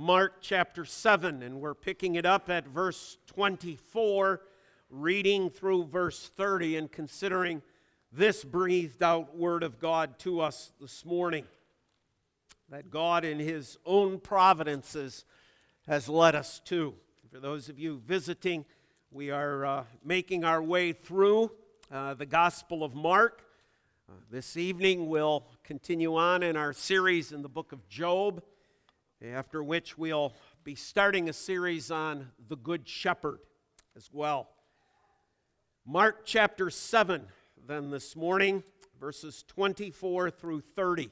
Mark chapter 7, and we're picking it up at verse 24, reading through verse 30, and considering this breathed out word of God to us this morning. That God, in His own providences, has led us to. For those of you visiting, we are uh, making our way through uh, the Gospel of Mark. Uh, this evening, we'll continue on in our series in the book of Job, after which we'll be starting a series on the Good Shepherd as well. Mark chapter 7, then this morning, verses 24 through 30.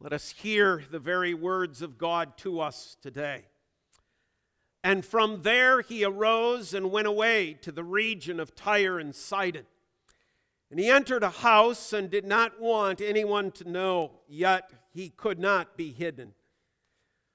Let us hear the very words of God to us today. And from there he arose and went away to the region of Tyre and Sidon. And he entered a house and did not want anyone to know, yet he could not be hidden.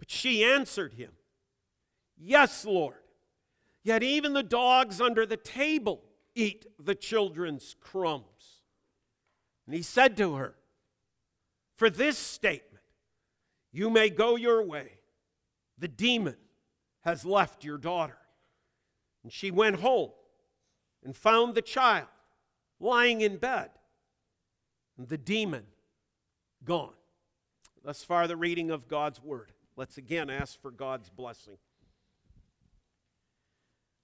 But she answered him, Yes, Lord. Yet even the dogs under the table eat the children's crumbs. And he said to her, For this statement, you may go your way. The demon has left your daughter. And she went home and found the child lying in bed, and the demon gone. Thus far, the reading of God's word. Let's again ask for God's blessing.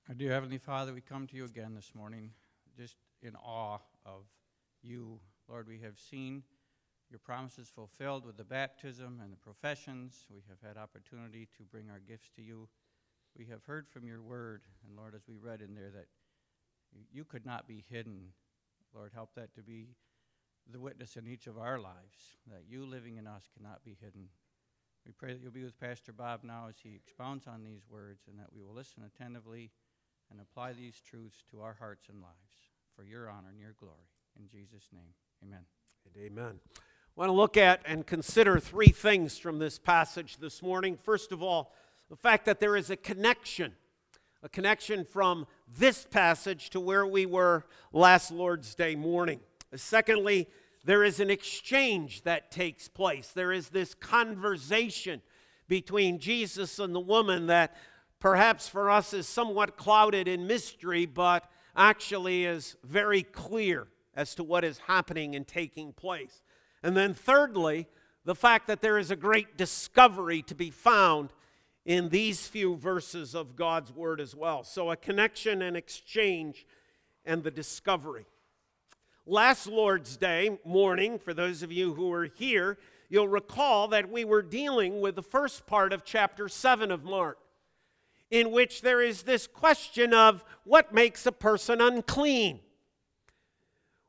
Our dear Heavenly Father, we come to you again this morning just in awe of you. Lord, we have seen your promises fulfilled with the baptism and the professions. We have had opportunity to bring our gifts to you. We have heard from your word, and Lord, as we read in there, that you could not be hidden. Lord, help that to be the witness in each of our lives, that you living in us cannot be hidden. We pray that you'll be with Pastor Bob now as he expounds on these words and that we will listen attentively and apply these truths to our hearts and lives for your honor and your glory. In Jesus' name, amen. And amen. I want to look at and consider three things from this passage this morning. First of all, the fact that there is a connection a connection from this passage to where we were last Lord's Day morning. Secondly, there is an exchange that takes place. There is this conversation between Jesus and the woman that perhaps for us is somewhat clouded in mystery, but actually is very clear as to what is happening and taking place. And then, thirdly, the fact that there is a great discovery to be found in these few verses of God's Word as well. So, a connection and exchange and the discovery. Last Lord's Day morning, for those of you who were here, you'll recall that we were dealing with the first part of chapter 7 of Mark, in which there is this question of what makes a person unclean.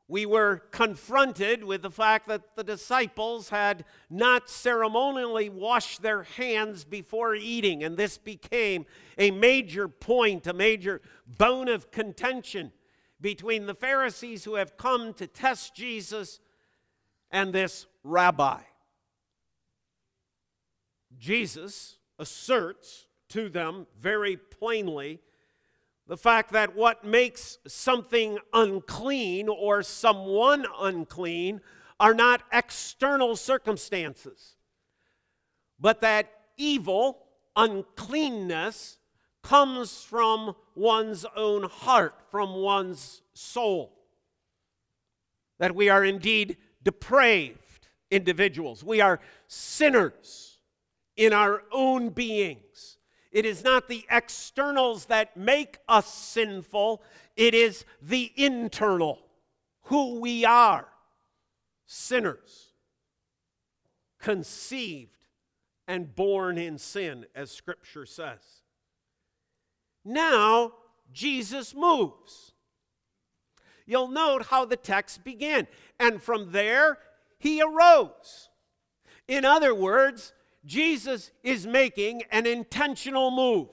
We were confronted with the fact that the disciples had not ceremonially washed their hands before eating, and this became a major point, a major bone of contention between the Pharisees who have come to test Jesus and this rabbi. Jesus asserts to them very plainly the fact that what makes something unclean or someone unclean are not external circumstances, but that evil, uncleanness, comes from one's own heart, from one's soul. That we are indeed depraved individuals, we are sinners in our own beings it is not the externals that make us sinful, it is the internal, who we are sinners, conceived and born in sin, as Scripture says. Now, Jesus moves. You'll note how the text began. And from there, he arose. In other words, Jesus is making an intentional move.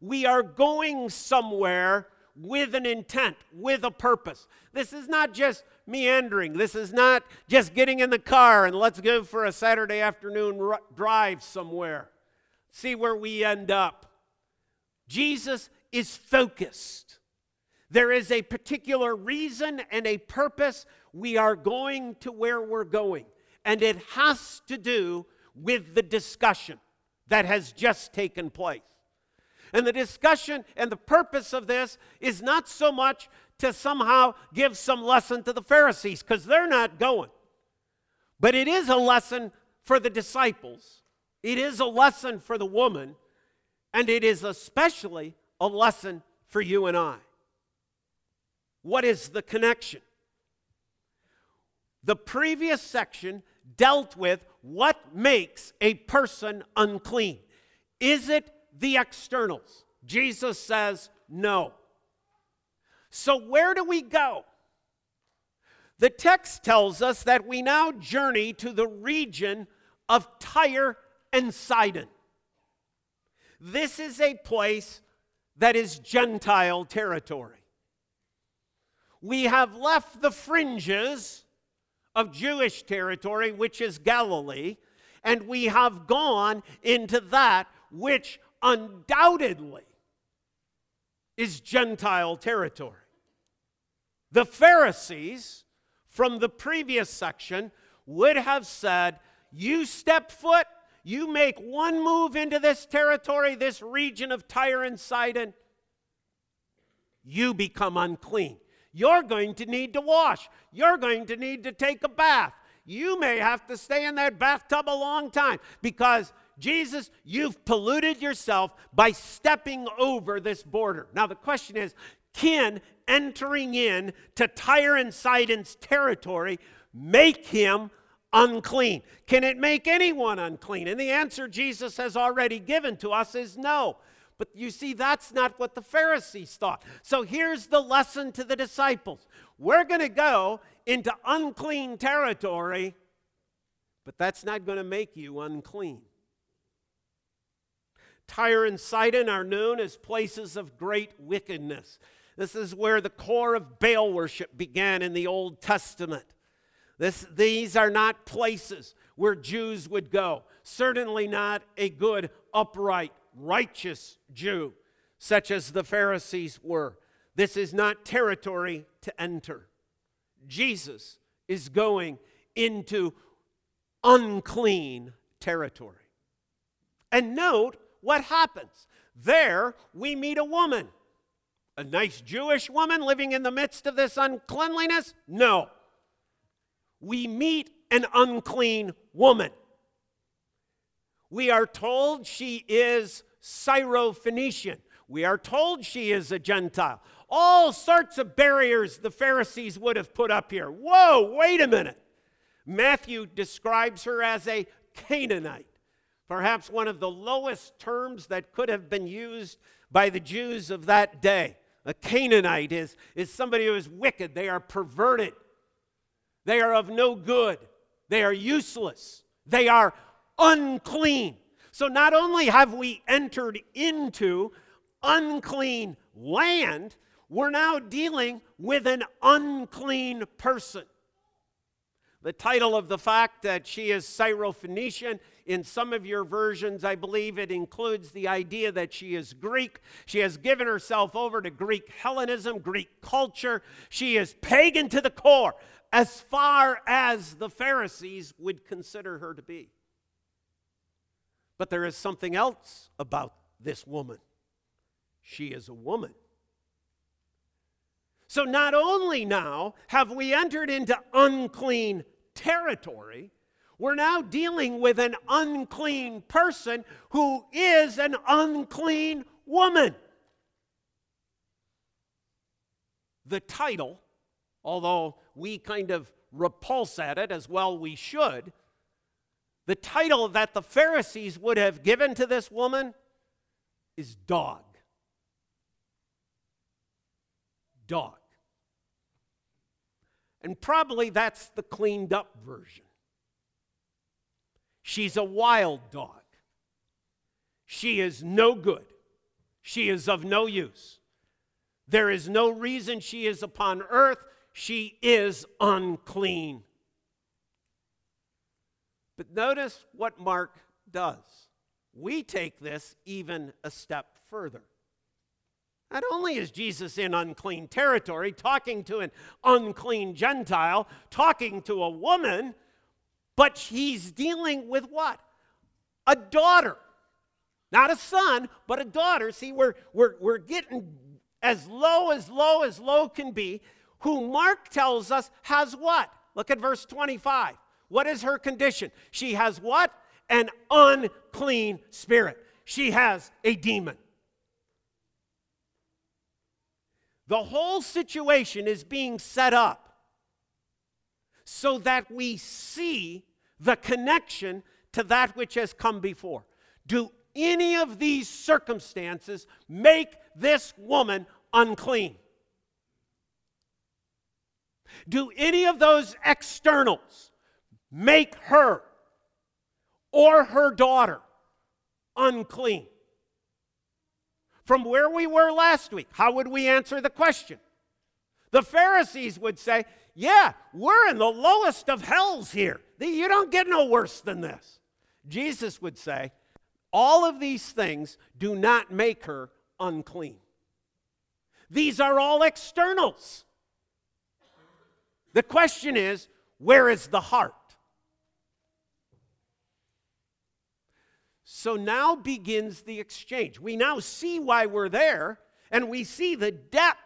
We are going somewhere with an intent, with a purpose. This is not just meandering. This is not just getting in the car and let's go for a Saturday afternoon drive somewhere. See where we end up. Jesus is focused. There is a particular reason and a purpose. We are going to where we're going. And it has to do with the discussion that has just taken place. And the discussion and the purpose of this is not so much to somehow give some lesson to the Pharisees, because they're not going. But it is a lesson for the disciples, it is a lesson for the woman, and it is especially a lesson for you and I. What is the connection? The previous section dealt with what makes a person unclean. Is it the externals? Jesus says no. So, where do we go? The text tells us that we now journey to the region of Tyre and Sidon. This is a place that is Gentile territory. We have left the fringes of Jewish territory, which is Galilee, and we have gone into that which undoubtedly is Gentile territory. The Pharisees from the previous section would have said, You step foot, you make one move into this territory, this region of Tyre and Sidon, you become unclean. You're going to need to wash. You're going to need to take a bath. You may have to stay in that bathtub a long time because Jesus, you've polluted yourself by stepping over this border. Now, the question is can entering in to Tyre and Sidon's territory make him unclean? Can it make anyone unclean? And the answer Jesus has already given to us is no. But you see, that's not what the Pharisees thought. So here's the lesson to the disciples we're going to go into unclean territory, but that's not going to make you unclean. Tyre and Sidon are known as places of great wickedness. This is where the core of Baal worship began in the Old Testament. This, these are not places where Jews would go. Certainly not a good, upright, righteous Jew, such as the Pharisees were. This is not territory to enter. Jesus is going into unclean territory. And note what happens. There we meet a woman a nice Jewish woman living in the midst of this uncleanliness? No. We meet an unclean woman. We are told she is Syrophoenician. We are told she is a Gentile. All sorts of barriers the Pharisees would have put up here. Whoa, wait a minute. Matthew describes her as a Canaanite, perhaps one of the lowest terms that could have been used by the Jews of that day. A Canaanite is, is somebody who is wicked. They are perverted. They are of no good. They are useless. They are unclean. So not only have we entered into unclean land, we're now dealing with an unclean person. The title of the fact that she is Syrophoenician in some of your versions, I believe it includes the idea that she is Greek. She has given herself over to Greek Hellenism, Greek culture. She is pagan to the core, as far as the Pharisees would consider her to be. But there is something else about this woman. She is a woman. So not only now have we entered into unclean territory, we're now dealing with an unclean person who is an unclean woman. The title, although we kind of repulse at it as well we should, the title that the Pharisees would have given to this woman is dog. Dog. And probably that's the cleaned up version. She's a wild dog. She is no good. She is of no use. There is no reason she is upon earth. She is unclean. But notice what Mark does. We take this even a step further. Not only is Jesus in unclean territory, talking to an unclean Gentile, talking to a woman, but he's dealing with what? A daughter. Not a son, but a daughter. See, we're, we're, we're getting as low as low as low can be, who Mark tells us has what? Look at verse 25. What is her condition? She has what? An unclean spirit. She has a demon. The whole situation is being set up so that we see the connection to that which has come before. Do any of these circumstances make this woman unclean? Do any of those externals make her or her daughter unclean? from where we were last week. How would we answer the question? The Pharisees would say, Yeah, we're in the lowest of hells here. You don't get no worse than this. Jesus would say, All of these things do not make her unclean. These are all externals. The question is, where is the heart? So now begins the exchange. We now see why we're there, and we see the depth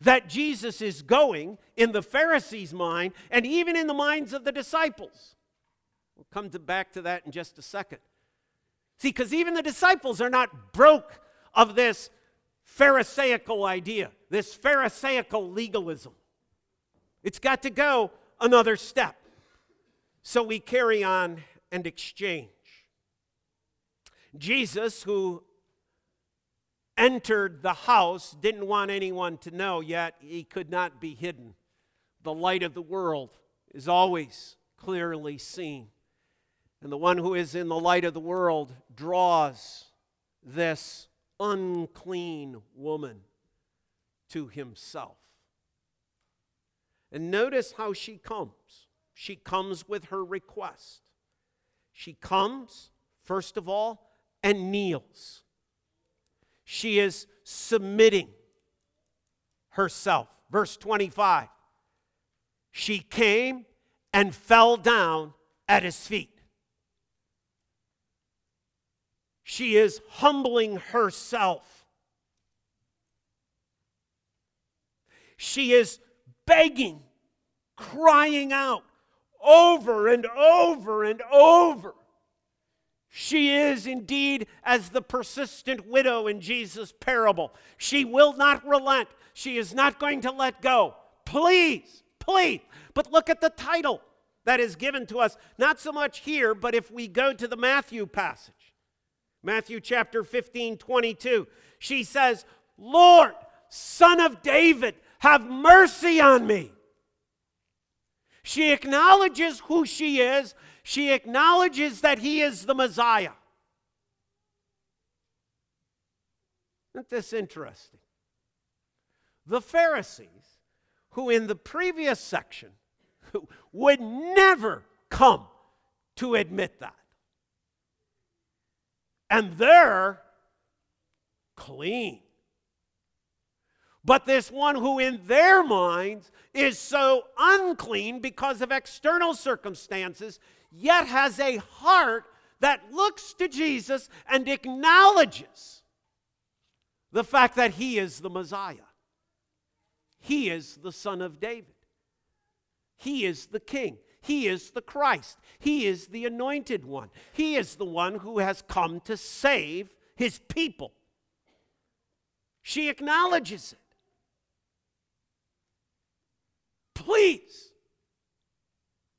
that Jesus is going in the Pharisees' mind and even in the minds of the disciples. We'll come to back to that in just a second. See, because even the disciples are not broke of this Pharisaical idea, this Pharisaical legalism. It's got to go another step. So we carry on and exchange. Jesus, who entered the house, didn't want anyone to know, yet he could not be hidden. The light of the world is always clearly seen. And the one who is in the light of the world draws this unclean woman to himself. And notice how she comes. She comes with her request. She comes, first of all, and kneels. She is submitting herself. Verse 25 She came and fell down at his feet. She is humbling herself. She is begging, crying out, over and over and over. She is indeed as the persistent widow in Jesus' parable. She will not relent. She is not going to let go. Please, please. But look at the title that is given to us, not so much here, but if we go to the Matthew passage, Matthew chapter 15, 22, she says, Lord, son of David, have mercy on me. She acknowledges who she is, she acknowledges that he is the Messiah. Isn't this interesting? The Pharisees, who in the previous section would never come to admit that. And they're clean. But this one who, in their minds, is so unclean because of external circumstances, yet has a heart that looks to Jesus and acknowledges the fact that he is the Messiah. He is the Son of David. He is the King. He is the Christ. He is the anointed one. He is the one who has come to save his people. She acknowledges it. Please,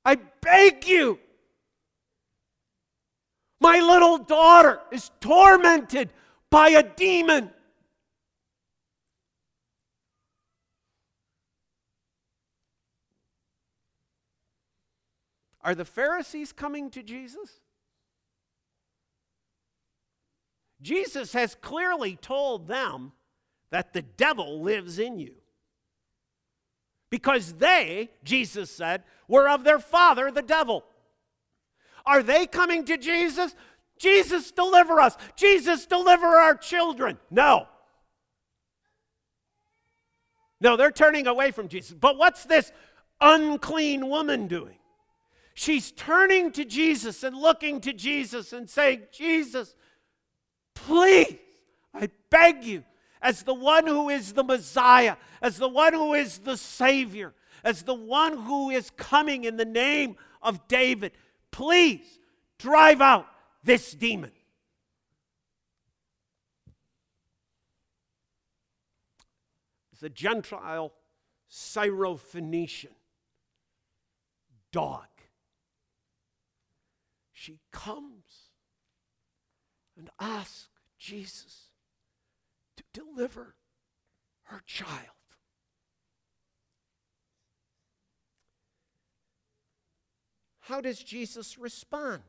I beg you. My little daughter is tormented by a demon. Are the Pharisees coming to Jesus? Jesus has clearly told them that the devil lives in you. Because they, Jesus said, were of their father, the devil. Are they coming to Jesus? Jesus, deliver us. Jesus, deliver our children. No. No, they're turning away from Jesus. But what's this unclean woman doing? She's turning to Jesus and looking to Jesus and saying, Jesus, please, I beg you, as the one who is the Messiah, as the one who is the Savior, as the one who is coming in the name of David, please drive out this demon. The Gentile Syrophoenician dog. She comes and asks Jesus deliver her child. How does Jesus respond?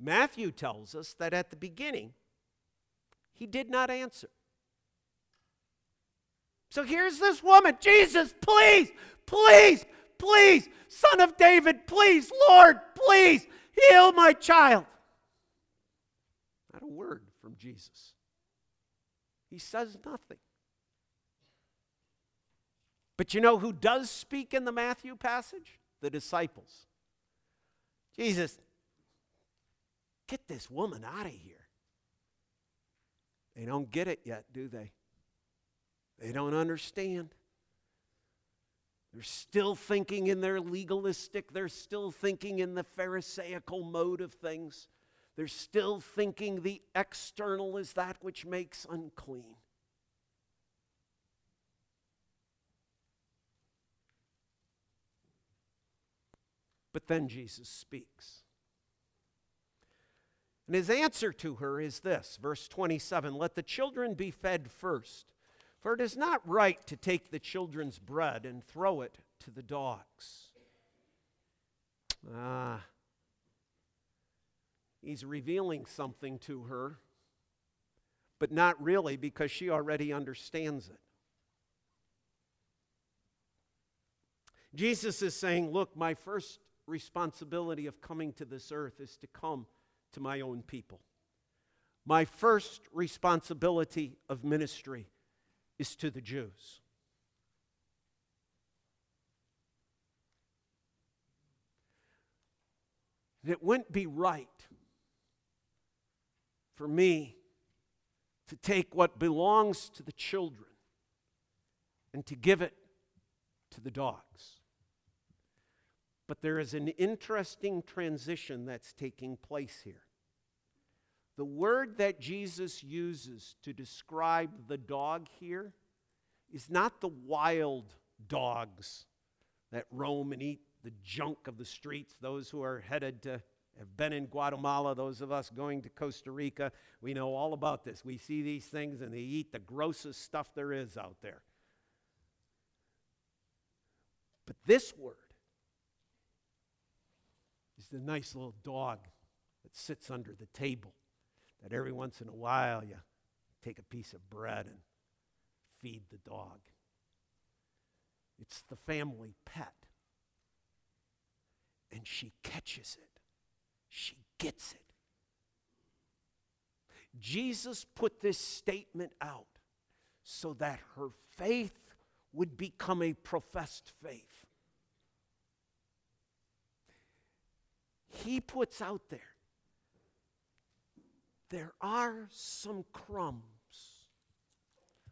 Matthew tells us that at the beginning, he did not answer. So here's this woman Jesus, please, please, please, son of David, please, Lord, please, heal my child. Not a word from Jesus. He says nothing. But you know who does speak in the Matthew passage? The disciples. Jesus, get this woman out of here. They don't get it yet, do they? They don't understand. They're still thinking in their legalistic, they're still thinking in the Pharisaical mode of things. They're still thinking the external is that which makes unclean. But then Jesus speaks. And his answer to her is this verse 27 Let the children be fed first for it is not right to take the children's bread and throw it to the dogs. Ah. He's revealing something to her, but not really because she already understands it. Jesus is saying, Look, my first responsibility of coming to this earth is to come to my own people. My first responsibility of ministry is to the Jews. And it wouldn't be right for me to take what belongs to the children and to give it to the dogs. But there is an interesting transition that's taking place here. The word that Jesus uses to describe the dog here is not the wild dogs that roam and eat the junk of the streets, those who are headed to have been in Guatemala, those of us going to Costa Rica, we know all about this. We see these things and they eat the grossest stuff there is out there. But this word is the nice little dog that sits under the table that every once in a while you take a piece of bread and feed the dog. It's the family pet. And she catches it, she gets it. Jesus put this statement out so that her faith would become a professed faith. He puts out there there are some crumbs.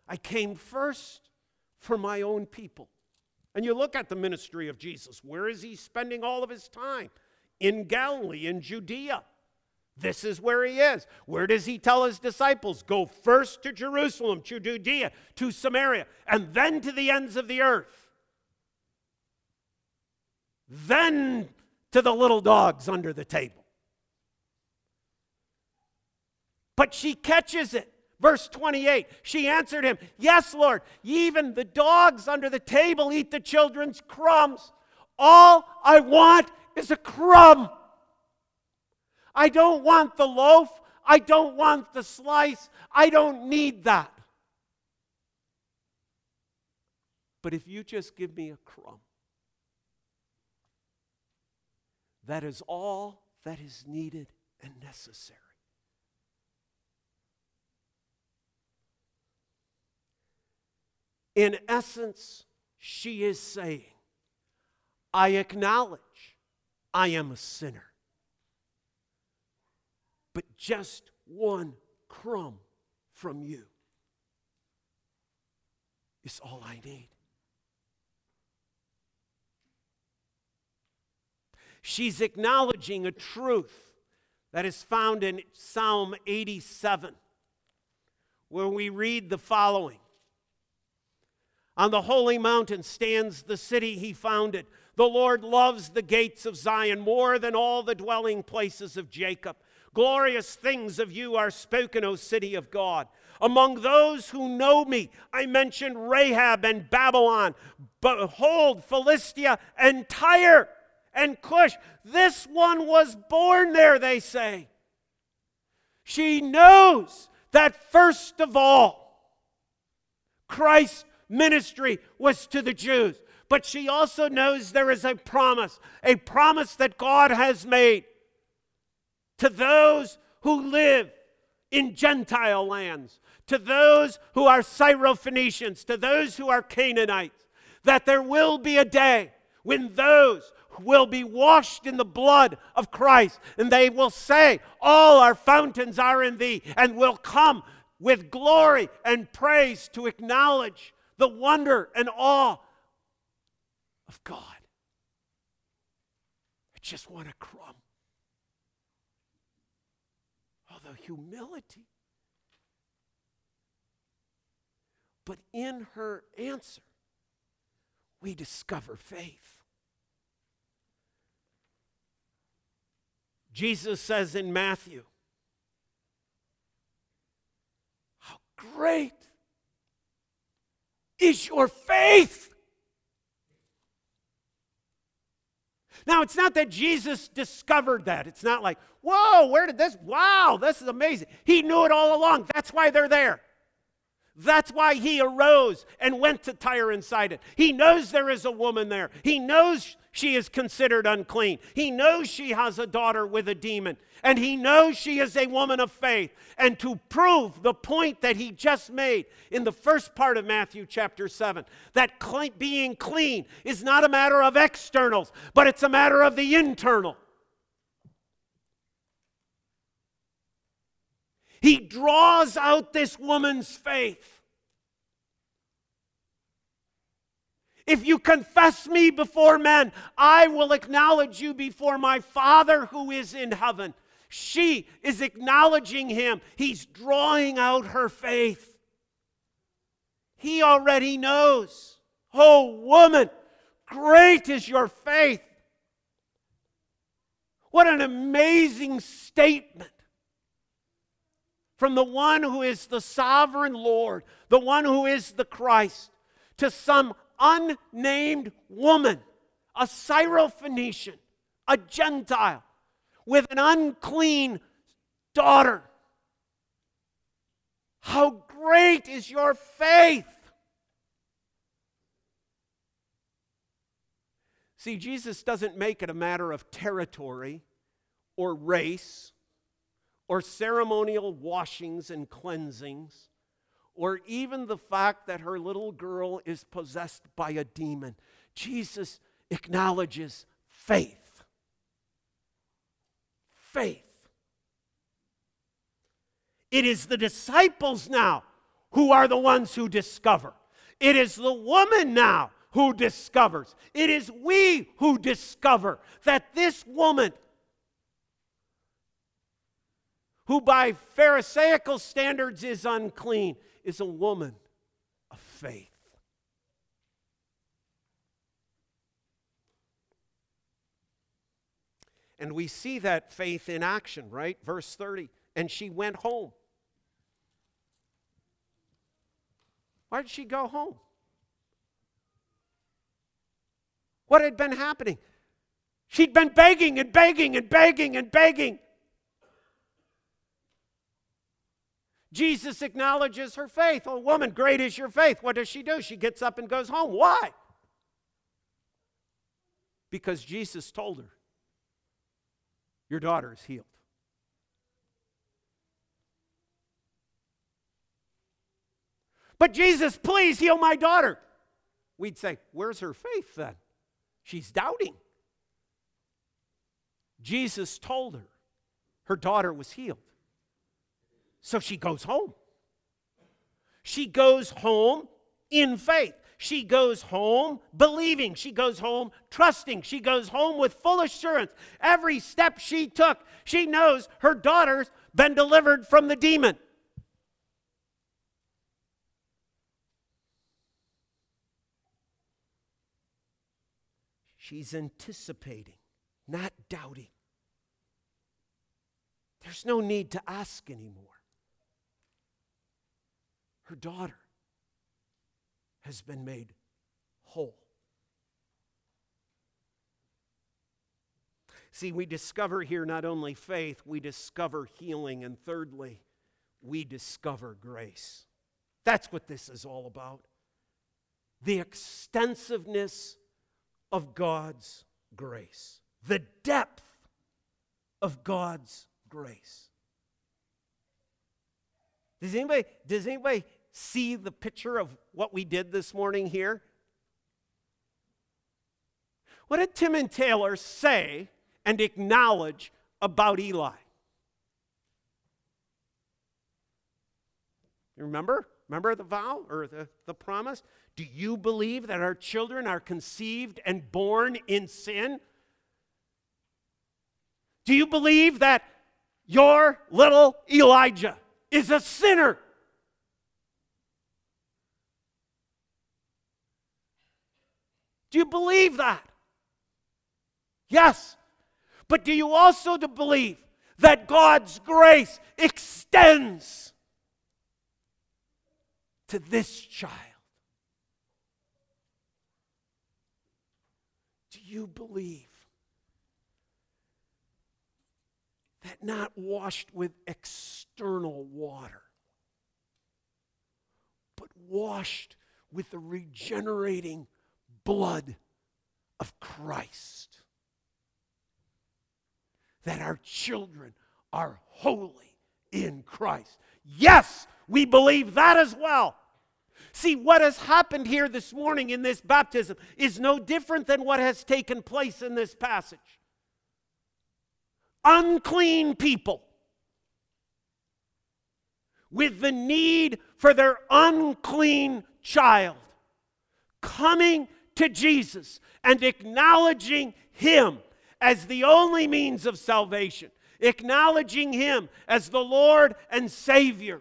I came first for my own people. And you look at the ministry of Jesus. Where is he spending all of his time? In Galilee, in Judea. This is where he is. Where does he tell his disciples? Go first to Jerusalem, to Judea, to Samaria, and then to the ends of the earth. Then to the little dogs under the table. but she catches it. Verse 28 She answered him, Yes, Lord, even the dogs under the table eat the children's crumbs. All I want is a crumb. I don't want the loaf. I don't want the slice. I don't need that. But if you just give me a crumb, that is all that is needed and necessary. In essence, she is saying, I acknowledge I am a sinner. But just one crumb from you is all I need. She's acknowledging a truth that is found in Psalm 87, where we read the following On the holy mountain stands the city he founded. The Lord loves the gates of Zion more than all the dwelling places of Jacob. Glorious things of you are spoken, O city of God. Among those who know me, I mentioned Rahab and Babylon. Behold, Philistia and Tyre and Cush. This one was born there, they say. She knows that first of all, Christ's ministry was to the Jews. But she also knows there is a promise, a promise that God has made to those who live in Gentile lands, to those who are Syrophoenicians, to those who are Canaanites, that there will be a day when those will be washed in the blood of Christ, and they will say, All our fountains are in thee, and will come with glory and praise to acknowledge the wonder and awe of God. I just want a crumb. Oh, the humility. But in her answer, we discover faith. Jesus says in Matthew, How great is your faith! Now, it's not that Jesus discovered that. It's not like, whoa, where did this? Wow, this is amazing. He knew it all along. That's why they're there. That's why he arose and went to Tyre and Sidon. He knows there is a woman there. He knows she is considered unclean. He knows she has a daughter with a demon. And he knows she is a woman of faith. And to prove the point that he just made in the first part of Matthew chapter 7, that being clean is not a matter of externals, but it's a matter of the internal. He draws out this woman's faith. If you confess me before men, I will acknowledge you before my Father who is in heaven. She is acknowledging him. He's drawing out her faith. He already knows. Oh, woman, great is your faith. What an amazing statement from the one who is the sovereign Lord, the one who is the Christ, to some unnamed woman, a Syrophoenician, a Gentile, with an unclean daughter. How great is your faith! See, Jesus doesn't make it a matter of territory or race or ceremonial washings and cleansings, or even the fact that her little girl is possessed by a demon. Jesus acknowledges faith. Faith. It is the disciples now who are the ones who discover. It is the woman now who discovers. It is we who discover that this woman who by Pharisaical standards is unclean, is a woman of faith. And we see that faith in action, right? Verse 30. And she went home. Why did she go home? What had been happening? She'd been begging and begging and begging and begging. Jesus acknowledges her faith. Oh, woman, great is your faith. What does she do? She gets up and goes home. Why? Because Jesus told her, Your daughter is healed. But Jesus, please heal my daughter. We'd say, Where's her faith then? She's doubting. Jesus told her her daughter was healed. So she goes home. She goes home in faith. She goes home believing. She goes home trusting. She goes home with full assurance. Every step she took, she knows her daughter's been delivered from the demon. She's anticipating, not doubting. There's no need to ask anymore. Her daughter has been made whole. See, we discover here not only faith, we discover healing, and thirdly, we discover grace. That's what this is all about. The extensiveness of God's grace, the depth of God's grace. Does anybody, does anybody see the picture of what we did this morning here? What did Tim and Taylor say and acknowledge about Eli? You remember? Remember the vow or the, the promise? Do you believe that our children are conceived and born in sin? Do you believe that your little Elijah is a sinner? Do you believe that? Yes. But do you also believe that God's grace extends to this child? Do you believe that not washed with external water, but washed with the regenerating blood of Christ. That our children are holy in Christ. Yes, we believe that as well. See, what has happened here this morning in this baptism is no different than what has taken place in this passage. Unclean people with the need for their unclean child coming to Jesus and acknowledging Him as the only means of salvation, acknowledging Him as the Lord and Savior,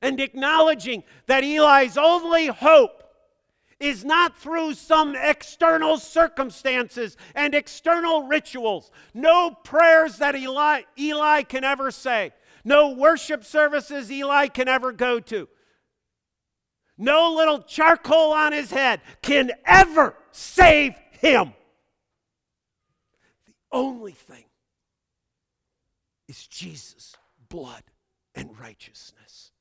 and acknowledging that Eli's only hope is not through some external circumstances and external rituals. No prayers that Eli, Eli can ever say. No worship services Eli can ever go to no little charcoal on his head can ever save him. The only thing is Jesus' blood and righteousness.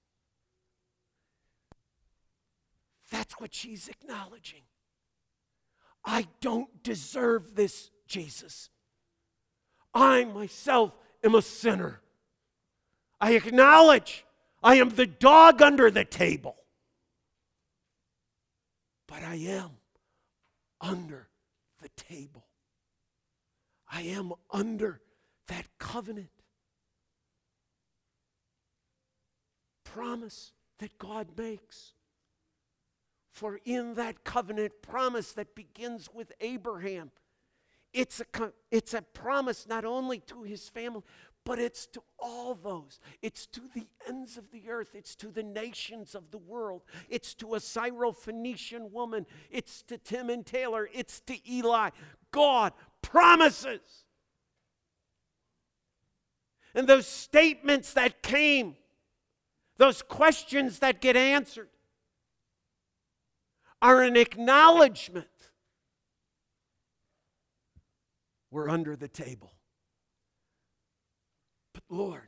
That's what she's acknowledging. I don't deserve this, Jesus. I myself am a sinner. I acknowledge I am the dog under the table but I am under the table. I am under that covenant promise that God makes. For in that covenant promise that begins with Abraham, it's a, it's a promise not only to his family, but it's to all those. It's to the ends of the earth. It's to the nations of the world. It's to a Syrophoenician woman. It's to Tim and Taylor. It's to Eli. God promises. And those statements that came, those questions that get answered, are an acknowledgement we're under the table. Lord,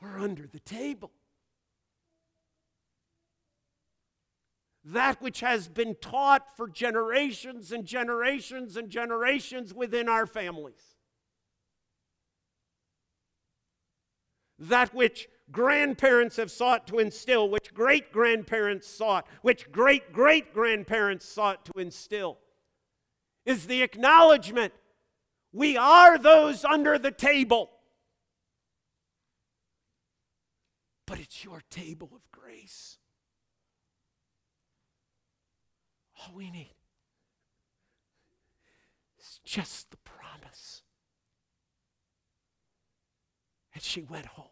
we're under the table. That which has been taught for generations and generations and generations within our families. That which grandparents have sought to instill, which great grandparents sought, which great great grandparents sought to instill, is the acknowledgement we are those under the table. But it's your table of grace. All we need is just the promise. And she went home.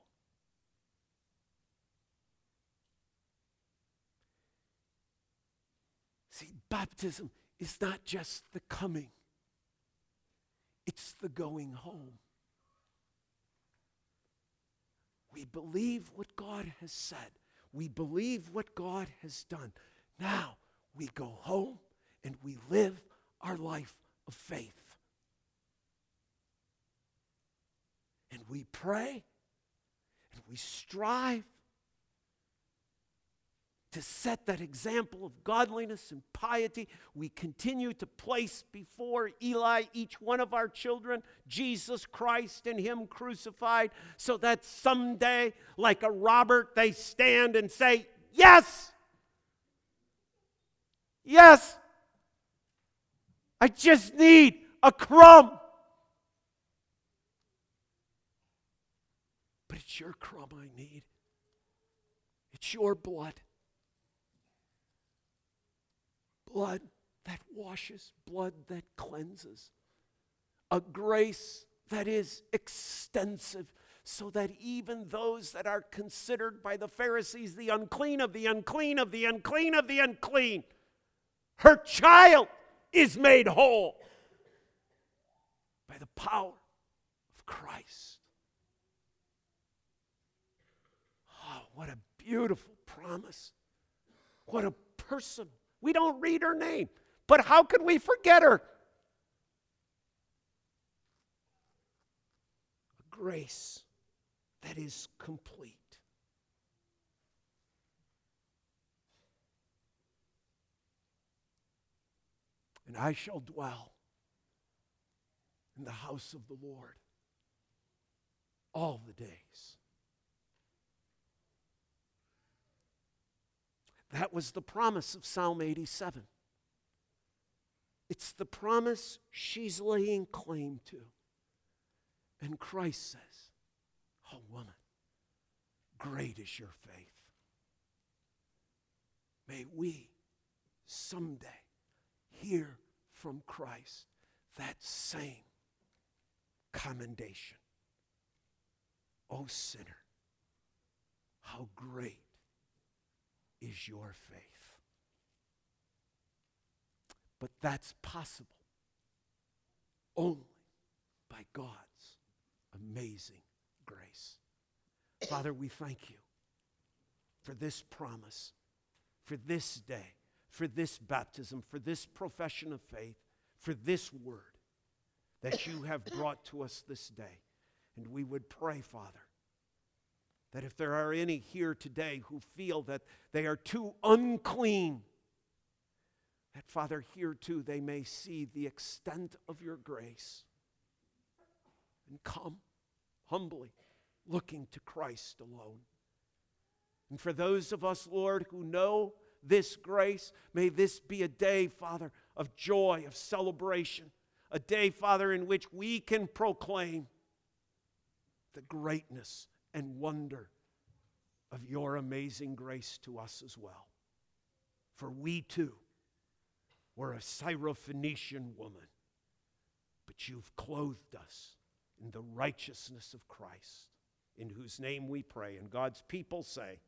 See, baptism is not just the coming, it's the going home. We believe what God has said, we believe what God has done. Now we go home and we live our life of faith. And we pray and we strive to set that example of godliness and piety. We continue to place before Eli, each one of our children, Jesus Christ and Him crucified, so that someday, like a Robert, they stand and say, Yes! Yes! I just need a crumb. But it's your crumb I need. It's your blood blood that washes, blood that cleanses, a grace that is extensive, so that even those that are considered by the Pharisees the unclean of the unclean of the unclean of the unclean, her child is made whole by the power of Christ. Oh, what a beautiful promise. What a person we don't read her name. But how could we forget her? A grace that is complete. And I shall dwell in the house of the Lord all the days That was the promise of Psalm 87. It's the promise she's laying claim to. And Christ says, Oh, woman, great is your faith. May we someday hear from Christ that same commendation. O oh, sinner, how great is your faith. But that's possible only by God's amazing grace. Father, we thank you for this promise, for this day, for this baptism, for this profession of faith, for this word that you have brought to us this day. And we would pray, Father, that if there are any here today who feel that they are too unclean, that Father, here too they may see the extent of your grace and come humbly, looking to Christ alone. And for those of us, Lord, who know this grace, may this be a day, Father, of joy, of celebration, a day, Father, in which we can proclaim the greatness and wonder of your amazing grace to us as well. For we too were a Syrophoenician woman, but you've clothed us in the righteousness of Christ, in whose name we pray. And God's people say,